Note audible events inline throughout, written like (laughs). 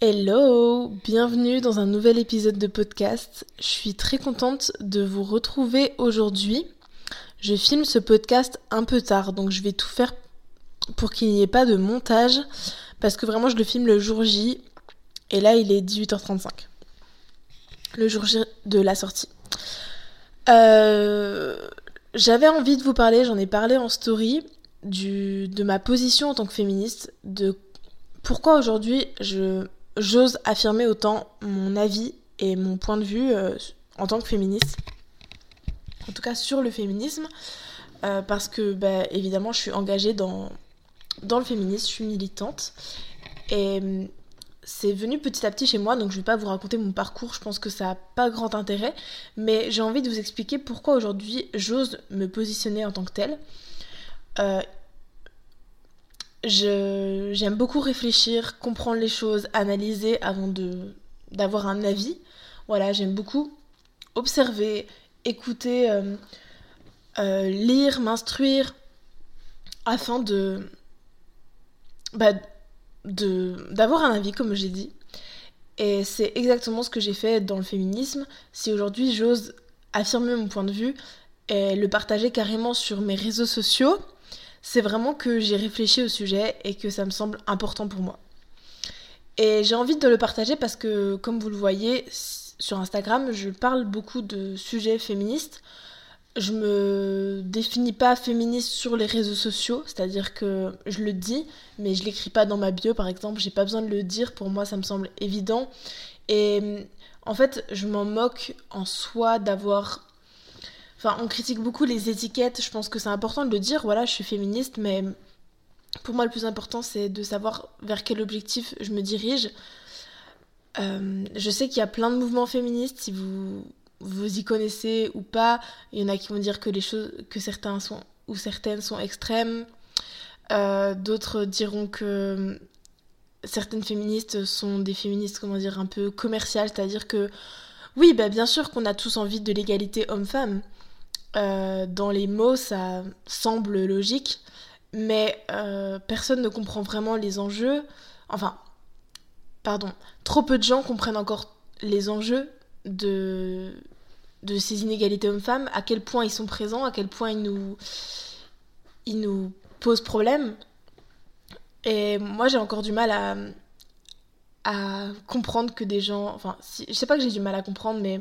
Hello, bienvenue dans un nouvel épisode de podcast. Je suis très contente de vous retrouver aujourd'hui. Je filme ce podcast un peu tard, donc je vais tout faire pour qu'il n'y ait pas de montage, parce que vraiment je le filme le jour J, et là il est 18h35, le jour J de la sortie. Euh, j'avais envie de vous parler, j'en ai parlé en story, de ma position en tant que féministe, de pourquoi aujourd'hui je j'ose affirmer autant mon avis et mon point de vue euh, en tant que féministe. En tout cas sur le féminisme. Euh, parce que bah, évidemment je suis engagée dans, dans le féminisme, je suis militante. Et hum, c'est venu petit à petit chez moi, donc je vais pas vous raconter mon parcours, je pense que ça n'a pas grand intérêt, mais j'ai envie de vous expliquer pourquoi aujourd'hui j'ose me positionner en tant que telle. Euh, j'aime beaucoup réfléchir, comprendre les choses, analyser avant d'avoir un avis. Voilà, j'aime beaucoup observer, écouter, euh, euh, lire, m'instruire, afin de bah, d'avoir un avis, comme j'ai dit. Et c'est exactement ce que j'ai fait dans le féminisme. Si aujourd'hui j'ose affirmer mon point de vue et le partager carrément sur mes réseaux sociaux, c'est vraiment que j'ai réfléchi au sujet et que ça me semble important pour moi. Et j'ai envie de le partager parce que, comme vous le voyez, sur Instagram, je parle beaucoup de sujets féministes. Je me définis pas féministe sur les réseaux sociaux, c'est-à-dire que je le dis, mais je l'écris pas dans ma bio par exemple, j'ai pas besoin de le dire, pour moi ça me semble évident. Et en fait, je m'en moque en soi d'avoir On critique beaucoup les étiquettes. Je pense que c'est important de le dire. Voilà, je suis féministe, mais pour moi, le plus important, c'est de savoir vers quel objectif je me dirige. Euh, je sais qu'il y a plein de mouvements féministes. Si vous vous y connaissez ou pas, il y en a qui vont dire que les choses, que certains sont ou certaines sont extrêmes. Euh, d'autres diront que certaines féministes sont des féministes, comment dire, un peu commerciales, c'est-à-dire que oui, bah bien sûr qu'on a tous envie de l'égalité homme-femme, euh, dans les mots, ça semble logique, mais euh, personne ne comprend vraiment les enjeux. Enfin, pardon, trop peu de gens comprennent encore les enjeux de, de ces inégalités hommes-femmes, à quel point ils sont présents, à quel point ils nous, ils nous posent problème. Et moi, j'ai encore du mal à, à comprendre que des gens. Enfin, je sais pas que j'ai du mal à comprendre, mais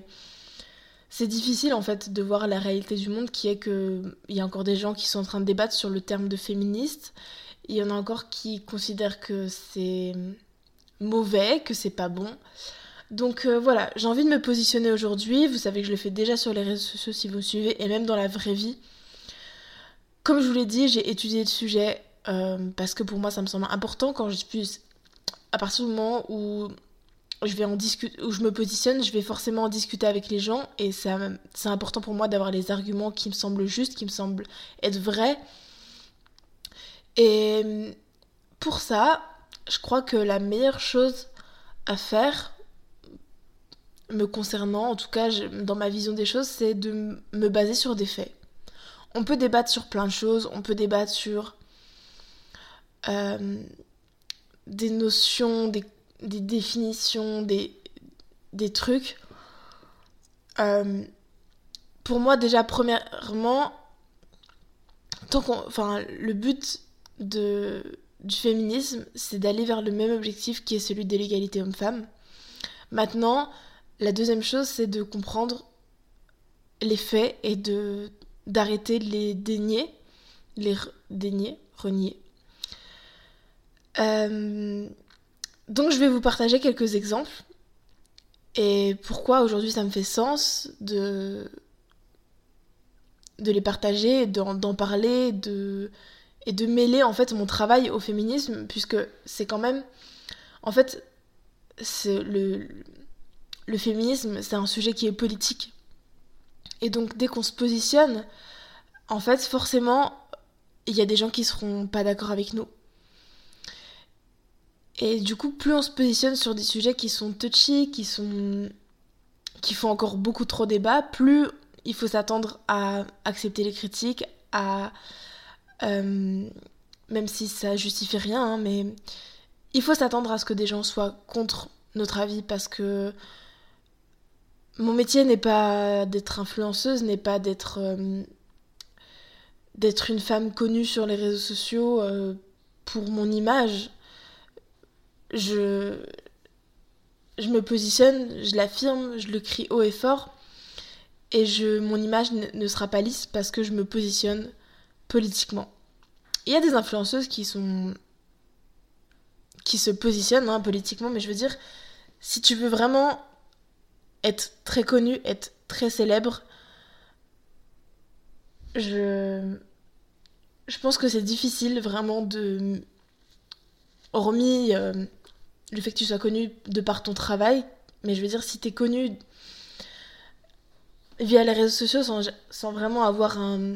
c'est difficile en fait de voir la réalité du monde qui est que il y a encore des gens qui sont en train de débattre sur le terme de féministe. Il y en a encore qui considèrent que c'est mauvais, que c'est pas bon. Donc euh, voilà, j'ai envie de me positionner aujourd'hui. Vous savez que je le fais déjà sur les réseaux sociaux si vous me suivez et même dans la vraie vie. Comme je vous l'ai dit, j'ai étudié le sujet euh, parce que pour moi ça me semble important quand je puisse, à partir du moment où je vais en discuter, où je me positionne, je vais forcément en discuter avec les gens et c'est important pour moi d'avoir les arguments qui me semblent justes, qui me semblent être vrais. Et pour ça, je crois que la meilleure chose à faire, me concernant, en tout cas dans ma vision des choses, c'est de me baser sur des faits. On peut débattre sur plein de choses, on peut débattre sur euh, des notions, des des définitions, des, des trucs. Euh, pour moi, déjà, premièrement, tant le but de, du féminisme, c'est d'aller vers le même objectif qui est celui de l'égalité homme-femme. Maintenant, la deuxième chose, c'est de comprendre les faits et de d'arrêter de les dénier, les dénier, renier. Euh, donc je vais vous partager quelques exemples et pourquoi aujourd'hui ça me fait sens de, de les partager, d'en parler, de, et de mêler en fait mon travail au féminisme, puisque c'est quand même, en fait, le, le féminisme, c'est un sujet qui est politique. Et donc dès qu'on se positionne, en fait, forcément, il y a des gens qui seront pas d'accord avec nous. Et du coup, plus on se positionne sur des sujets qui sont touchy, qui sont qui font encore beaucoup trop débat, plus il faut s'attendre à accepter les critiques, à euh, même si ça justifie rien, hein, mais il faut s'attendre à ce que des gens soient contre notre avis parce que mon métier n'est pas d'être influenceuse, n'est pas d'être euh, d'être une femme connue sur les réseaux sociaux euh, pour mon image. Je je me positionne, je l'affirme, je le crie haut et fort et je mon image ne sera pas lisse parce que je me positionne politiquement. Il y a des influenceuses qui sont qui se positionnent hein, politiquement, mais je veux dire, si tu veux vraiment être très connu, être très célèbre, je, je pense que c'est difficile vraiment de... Hormis euh, le fait que tu sois connu de par ton travail, mais je veux dire, si tu es connu via les réseaux sociaux sans, sans vraiment avoir un,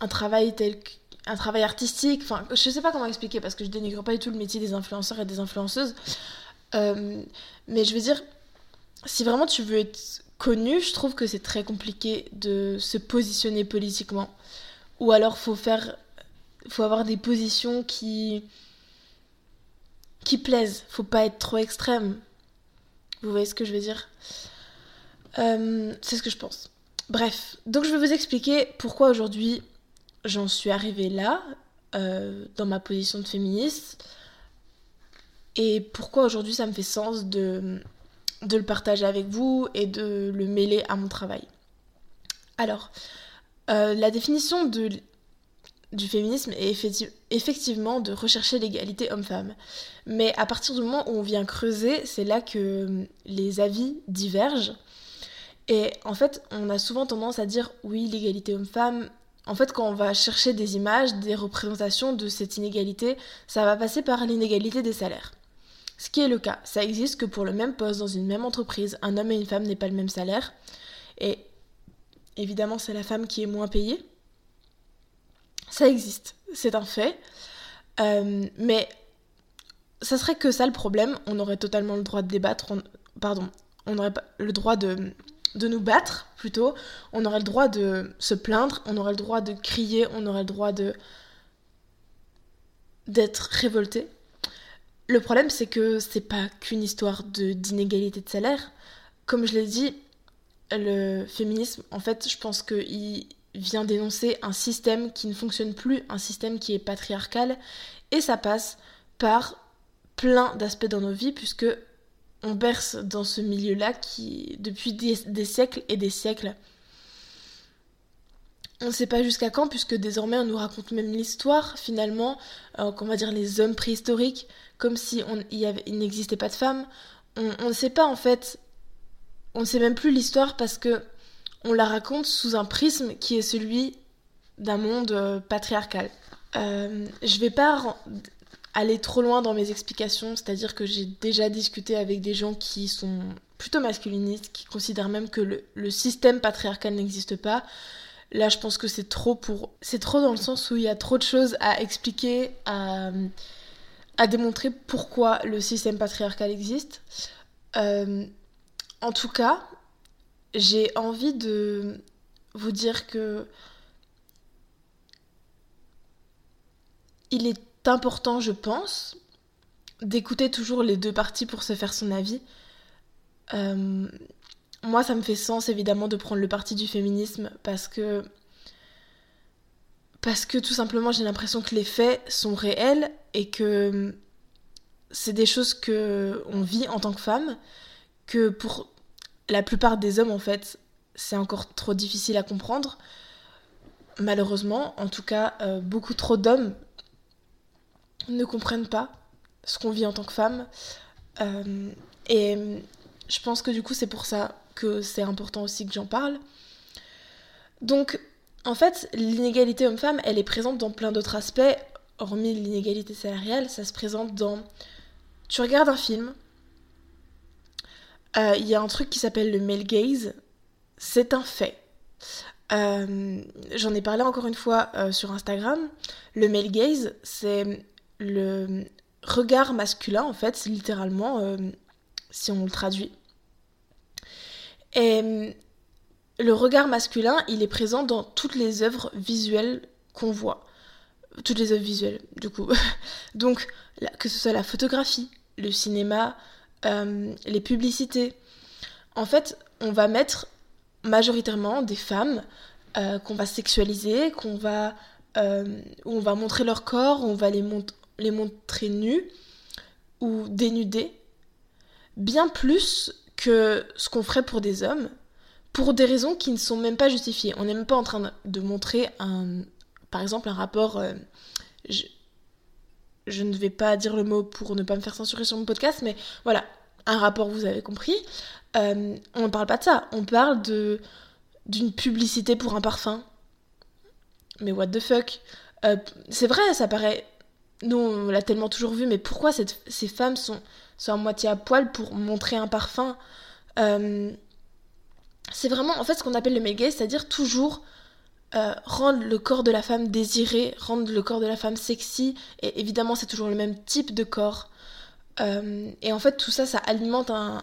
un travail tel un travail artistique. Enfin, je sais pas comment expliquer parce que je dénigre pas du tout le métier des influenceurs et des influenceuses. Euh, mais je veux dire, si vraiment tu veux être connu, je trouve que c'est très compliqué de se positionner politiquement. Ou alors faut faire, faut avoir des positions qui qui plaisent. Faut pas être trop extrême. Vous voyez ce que je veux dire? Euh, C'est ce que je pense. Bref, donc je vais vous expliquer pourquoi aujourd'hui j'en suis arrivée là, euh, dans ma position de féministe, et pourquoi aujourd'hui ça me fait sens de, de le partager avec vous et de le mêler à mon travail. Alors, euh, la définition de, du féminisme est effectivement de rechercher l'égalité homme-femme. Mais à partir du moment où on vient creuser, c'est là que les avis divergent. Et en fait, on a souvent tendance à dire oui, l'égalité homme-femme, en fait, quand on va chercher des images, des représentations de cette inégalité, ça va passer par l'inégalité des salaires. Ce qui est le cas, ça existe que pour le même poste dans une même entreprise, un homme et une femme n'aient pas le même salaire. Et évidemment, c'est la femme qui est moins payée. Ça existe, c'est un fait. Euh, mais ça serait que ça le problème. On aurait totalement le droit de débattre. pardon, on aurait le droit de de nous battre plutôt, on aurait le droit de se plaindre, on aurait le droit de crier, on aurait le droit de d'être révolté. Le problème c'est que c'est pas qu'une histoire de d'inégalité de salaire. Comme je l'ai dit, le féminisme, en fait, je pense qu'il vient dénoncer un système qui ne fonctionne plus, un système qui est patriarcal, et ça passe par plein d'aspects dans nos vies, puisque on berce dans ce milieu-là qui, depuis des, siècles et des siècles, on ne sait pas jusqu'à quand, puisque désormais on nous raconte même l'histoire, finalement, euh, qu'on va dire les hommes préhistoriques, comme si on, n'existait pas de femmes. On, ne sait pas en fait, on ne sait même plus l'histoire parce que on la raconte sous un prisme qui est celui d'un monde euh, patriarcal. Euh, je vais pas aller trop loin dans mes explications, c'est-à-dire que j'ai déjà discuté avec des gens qui sont plutôt masculinistes, qui considèrent même que le, système patriarcal n'existe pas. Là, je pense que c'est trop pour. C'est trop dans le sens où il y a trop de choses à expliquer, à, démontrer pourquoi le système patriarcal existe. Euh, en tout cas, j'ai envie de vous dire que il est important, je pense, d'écouter toujours les deux parties pour se faire son avis. Euh, moi, ça me fait sens évidemment de prendre le parti du féminisme parce que parce que tout simplement j'ai l'impression que les faits sont réels et que c'est des choses que on vit en tant que femme que pour la plupart des hommes en fait c'est encore trop difficile à comprendre malheureusement en tout cas euh, beaucoup trop d'hommes ne comprennent pas ce qu'on vit en tant que femme. Euh, et je pense que du coup, c'est pour ça que c'est important aussi que j'en parle. Donc, en fait, l'inégalité homme-femme, elle est présente dans plein d'autres aspects, hormis l'inégalité salariale. Ça se présente dans. Tu regardes un film, euh, il y a un truc qui s'appelle le male gaze. C'est un fait. Euh, j'en ai parlé encore une fois sur Instagram. Le male gaze, c'est le regard masculin, en fait, c'est littéralement, euh, si on le traduit. Et euh, le regard masculin, il est présent dans toutes les œuvres visuelles qu'on voit. toutes les œuvres visuelles, du coup. (laughs) Donc, que ce soit la photographie, le cinéma, euh, les publicités. En fait, on va mettre majoritairement des femmes euh, qu'on va sexualiser, qu'on va, euh, on va montrer leur corps, on va les, les montrer nus ou dénudés, bien plus que ce qu'on ferait pour des hommes, pour des raisons qui ne sont même pas justifiées. On n'est même pas en train de montrer un, par exemple, un rapport. Je, ne vais pas dire le mot pour ne pas me faire censurer sur mon podcast, mais voilà, un rapport, vous avez compris. Euh, on ne parle pas de ça, on parle de d'une publicité pour un parfum. Mais what the fuck? Euh, C'est vrai, ça paraît... Nous, on l'a tellement toujours vu, mais pourquoi ces femmes sont, sont à moitié à poil pour montrer un parfum? Euh, C'est vraiment, en fait, ce qu'on appelle le male c'est-à-dire toujours rendre le corps de la femme désiré, rendre le corps de la femme sexy, et évidemment, c'est toujours le même type de corps. et en fait, tout ça, ça alimente un,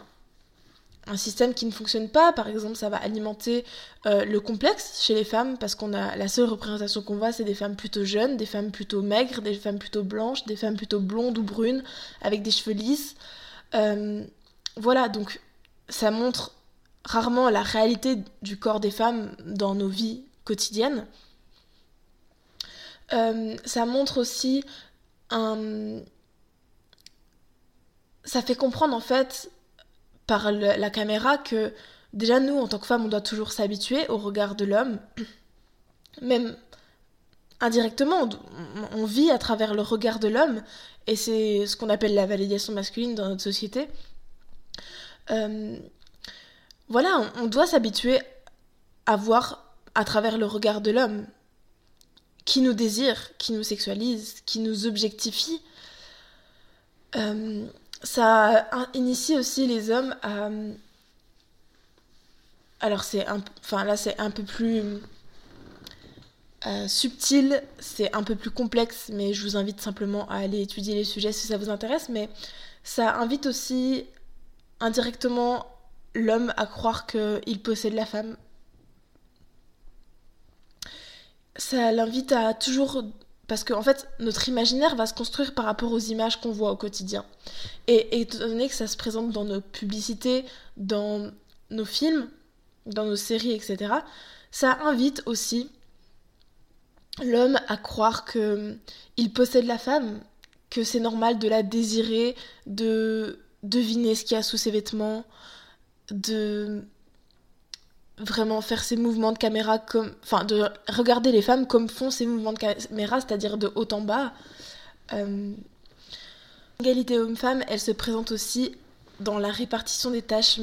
un système qui ne fonctionne pas. Par exemple, ça va alimenter euh, le complexe chez les femmes parce qu'on a la seule représentation qu'on voit, c'est des femmes plutôt jeunes, des femmes plutôt maigres, des femmes plutôt blanches, des femmes plutôt blondes ou brunes avec des cheveux lisses. Euh, voilà, donc ça montre rarement la réalité du corps des femmes dans nos vies quotidiennes. Euh, ça montre aussi un... Ça fait comprendre en fait par la caméra que déjà nous, en tant que femmes, on doit toujours s'habituer au regard de l'homme. (clears throat) Même indirectement, on, vit à travers le regard de l'homme, et c'est ce qu'on appelle la validation masculine dans notre société. Euh, voilà, on, doit s'habituer à voir à travers le regard de l'homme qui nous désire, qui nous sexualise, qui nous objectifie. Euh, ça initie aussi les hommes à. Alors, c'est un... enfin, là, c'est un peu plus euh, subtil, c'est un peu plus complexe, mais je vous invite simplement à aller étudier les sujets si ça vous intéresse. Mais ça invite aussi indirectement l'homme à croire qu'il possède la femme. Ça l'invite à toujours parce qu'en en fait, notre imaginaire va se construire par rapport aux images qu'on voit au quotidien. Et étant donné que ça se présente dans nos publicités, dans nos films, dans nos séries, etc., ça invite aussi l'homme à croire que il possède la femme, que c'est normal de la désirer, de deviner ce qu'il y a sous ses vêtements, de vraiment faire ces mouvements de caméra comme. Enfin, de regarder les femmes comme font ces mouvements de caméra, c'est-à-dire de haut en bas. Euh... L'égalité homme-femme, elle se présente aussi dans la répartition des tâches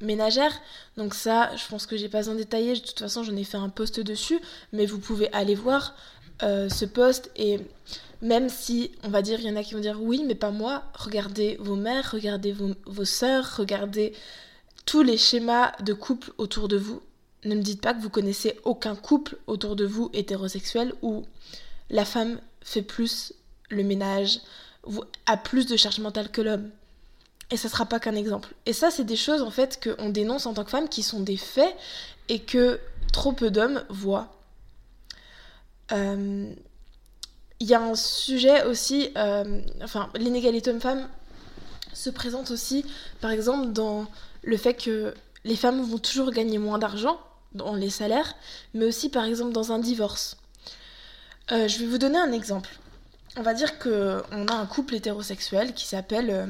ménagères. Donc, ça, je pense que j'ai pas en détaillé. De toute façon, j'en ai fait un post dessus, mais vous pouvez aller voir euh, ce post et. Même si, on va dire, il y en a qui vont dire oui, mais pas moi, regardez vos mères, regardez vos, vos sœurs, regardez tous les schémas de couple autour de vous. Ne me dites pas que vous connaissez aucun couple autour de vous hétérosexuel où la femme fait plus le ménage, a plus de charge mentale que l'homme. Et ça sera pas qu'un exemple. Et ça, c'est des choses en fait qu'on dénonce en tant que femme qui sont des faits et que trop peu d'hommes voient. Euh, il y a un sujet aussi, euh, enfin, l'inégalité homme-femme se présente aussi, par exemple, dans le fait que les femmes vont toujours gagner moins d'argent dans les salaires, mais aussi par exemple dans un divorce. Euh, je vais vous donner un exemple. On va dire que on a un couple hétérosexuel qui s'appelle euh,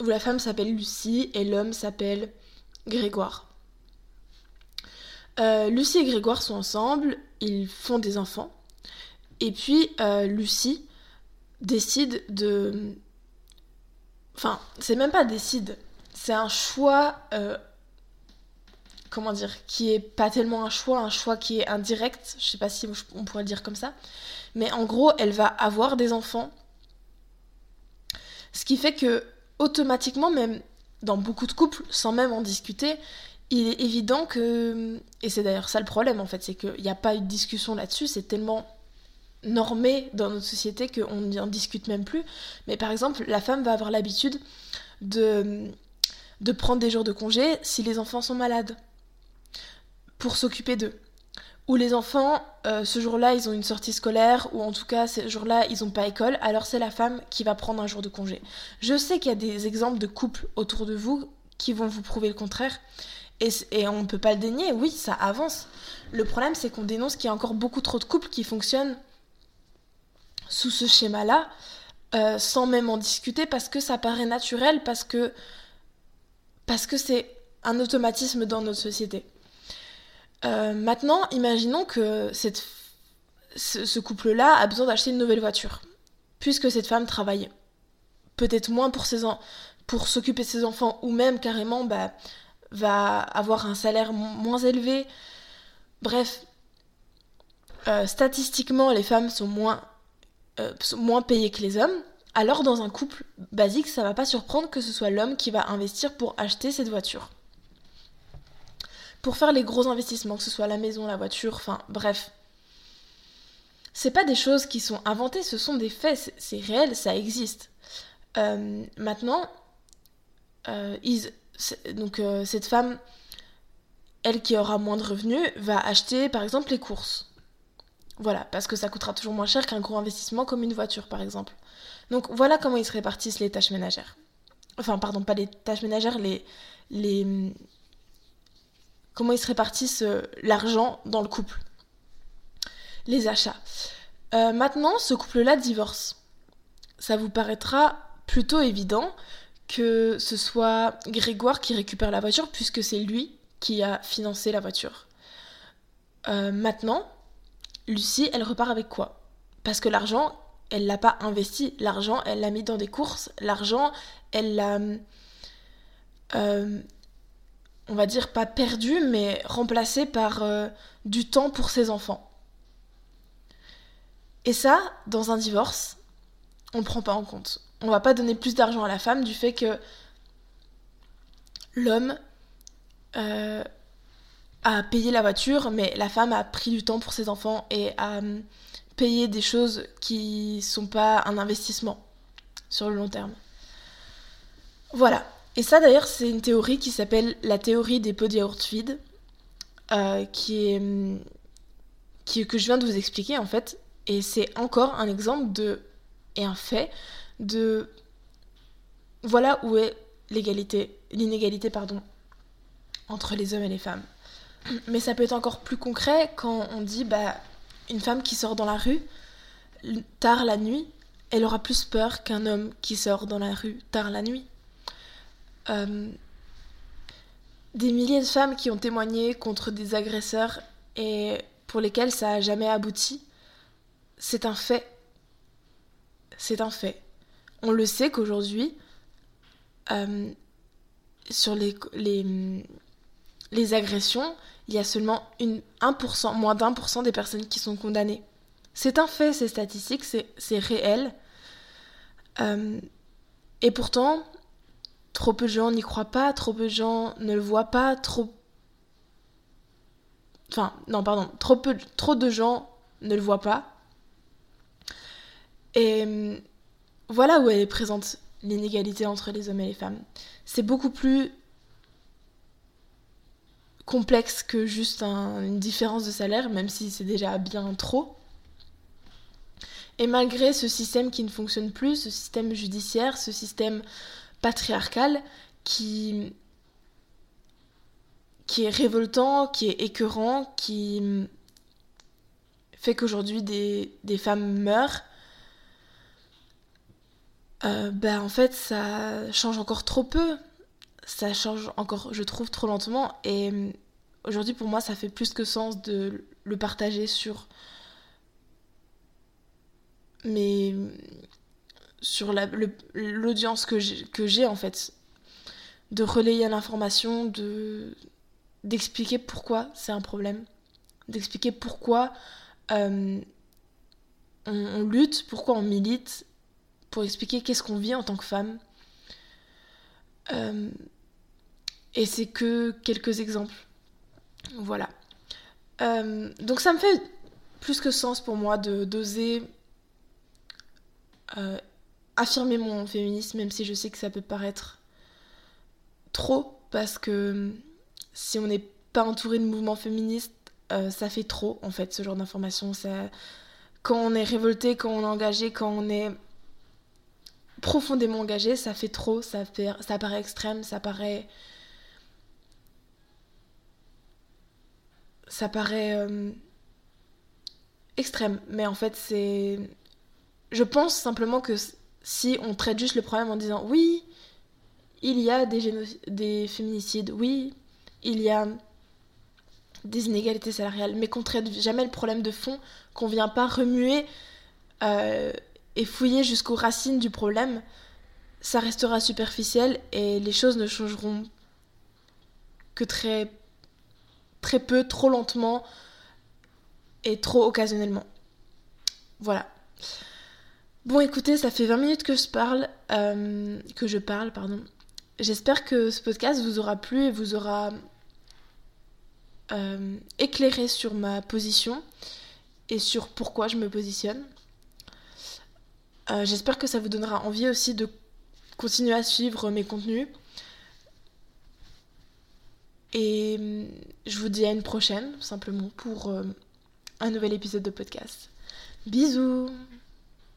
où la femme s'appelle Lucie et l'homme s'appelle Grégoire. Euh, Lucie et Grégoire sont ensemble, ils font des enfants, et puis Lucie décide de, enfin c'est même pas décide, c'est un choix, euh, comment dire, qui est pas tellement un choix, un choix qui est indirect, je sais pas si on pourrait le dire comme ça, mais en gros, elle va avoir des enfants, ce qui fait que automatiquement, même dans beaucoup de couples, sans même en discuter, il est évident que, et c'est d'ailleurs ça le problème en fait, c'est qu'il n'y a pas eu de discussion là-dessus, c'est tellement normé dans notre société qu'on n'en discute même plus. Mais par exemple, la femme va avoir l'habitude de de prendre des jours de congé si les enfants sont malades, pour s'occuper d'eux. où les enfants, euh, ce jour-là, ils ont une sortie scolaire, ou en tout cas, ce jour-là, ils n'ont pas école, alors c'est la femme qui va prendre un jour de congé. Je sais qu'il y a des exemples de couples autour de vous qui vont vous prouver le contraire, et, et on ne peut pas le dénier, oui, ça avance. Le problème, c'est qu'on dénonce qu'il y a encore beaucoup trop de couples qui fonctionnent sous ce schéma-là, euh, sans même en discuter, parce que ça paraît naturel, parce que parce que c'est un automatisme dans notre société. Euh, maintenant, imaginons que ce, couple-là a besoin d'acheter une nouvelle voiture. Puisque cette femme travaille peut-être moins pour, s'occuper de ses enfants ou même carrément bah, va avoir un salaire moins élevé. Bref, euh, statistiquement, les femmes euh, sont moins payées que les hommes. Alors, dans un couple basique, ça va pas surprendre que ce soit l'homme qui va investir pour acheter cette voiture pour faire les gros investissements, que ce soit la maison, la voiture, enfin bref. C'est pas des choses qui sont inventées, ce sont des faits, c'est réel, ça existe. Euh, maintenant, euh, euh, cette femme, elle qui aura moins de revenus, va acheter par exemple les courses. Voilà, parce que ça coûtera toujours moins cher qu'un gros investissement comme une voiture par exemple. Donc voilà comment ils se répartissent les tâches ménagères. Enfin, pardon, pas les tâches ménagères, les, les, comment ils se répartissent euh, l'argent dans le couple. Les achats. Euh, maintenant, ce couple-là divorce. Ça vous paraîtra plutôt évident que ce soit Grégoire qui récupère la voiture puisque c'est lui qui a financé la voiture. Euh, maintenant, Lucie, elle repart avec quoi? Parce que l'argent, elle l'a pas investi. L'argent, elle l'a mis dans des courses. L'argent, elle l'a on va dire pas perdu, mais remplacé par euh, du temps pour ses enfants. Et ça, dans un divorce, on ne prend pas en compte. On va pas donner plus d'argent à la femme du fait que l'homme euh, a payé la voiture, mais la femme a pris du temps pour ses enfants et a hum, payé des choses qui sont pas un investissement sur le long terme. Voilà, et ça d'ailleurs c'est une théorie qui s'appelle la théorie des pots de euh, qui qui, que je viens de vous expliquer en fait. Et c'est encore un exemple de et un fait de voilà où est l'égalité, l'inégalité pardon entre les hommes et les femmes. Mais ça peut être encore plus concret quand on dit bah une femme qui sort dans la rue tard la nuit, elle aura plus peur qu'un homme qui sort dans la rue tard la nuit. Euh, des milliers de femmes qui ont témoigné contre des agresseurs et pour lesquels ça n'a jamais abouti. C'est un fait. C'est un fait. On le sait qu'aujourd'hui, euh, sur les, agressions, il y a seulement une, 1%, moins d'un pour cent des personnes qui sont condamnées. C'est un fait, c'est statistique, c'est réel. Euh, et pourtant, Trop peu de gens n'y croient pas, trop peu de gens ne le voient pas, trop... Enfin, non, pardon, trop, trop de gens ne le voient pas. Et voilà où elle est présente, l'inégalité entre les hommes et les femmes. C'est beaucoup plus complexe que juste une différence de salaire, même si c'est déjà bien trop. Et malgré ce système qui ne fonctionne plus, ce système judiciaire, ce système patriarcal qui, qui est révoltant, qui est écœurant, qui fait qu'aujourd'hui des, femmes meurent, euh, ben en fait ça change encore trop peu. Ça change encore, je trouve, trop lentement. Et aujourd'hui pour moi ça fait plus que sens de le partager sur mes sur l'audience que j'ai en fait, de relayer l'information, de d'expliquer pourquoi c'est un problème, d'expliquer pourquoi euh, on, lutte, pourquoi on milite, pour expliquer qu'est-ce qu'on vit en tant que femme. Euh, et c'est que quelques exemples. Voilà. Euh, donc ça me fait plus que sens pour moi de d'oser affirmer mon féminisme, même si je sais que ça peut paraître trop, parce que si on n'est pas entouré de mouvements féministes, euh, ça fait trop en fait ce genre d'information. Ça... Quand on est révolté, quand on est engagé, quand on est profondément engagé, ça fait trop, ça, fait... ça paraît extrême, ça paraît... Ça paraît euh, extrême, mais en fait c'est... Je pense simplement que si on traite juste le problème en disant oui, il y a des, des féminicides, oui, il y a des inégalités salariales, mais qu'on traite jamais le problème de fond, qu'on vient pas remuer euh, et fouiller jusqu'aux racines du problème, ça restera superficiel et les choses ne changeront que très très peu, trop lentement et trop occasionnellement. Voilà. Bon écoutez, ça fait 20 minutes que je parle, euh, que je parle, pardon. J'espère que ce podcast vous aura plu et vous aura euh, éclairé sur ma position et sur pourquoi je me positionne. Euh, j'espère que ça vous donnera envie aussi de continuer à suivre mes contenus. Et euh, je vous dis à une prochaine, simplement, pour un nouvel épisode de podcast. Bisous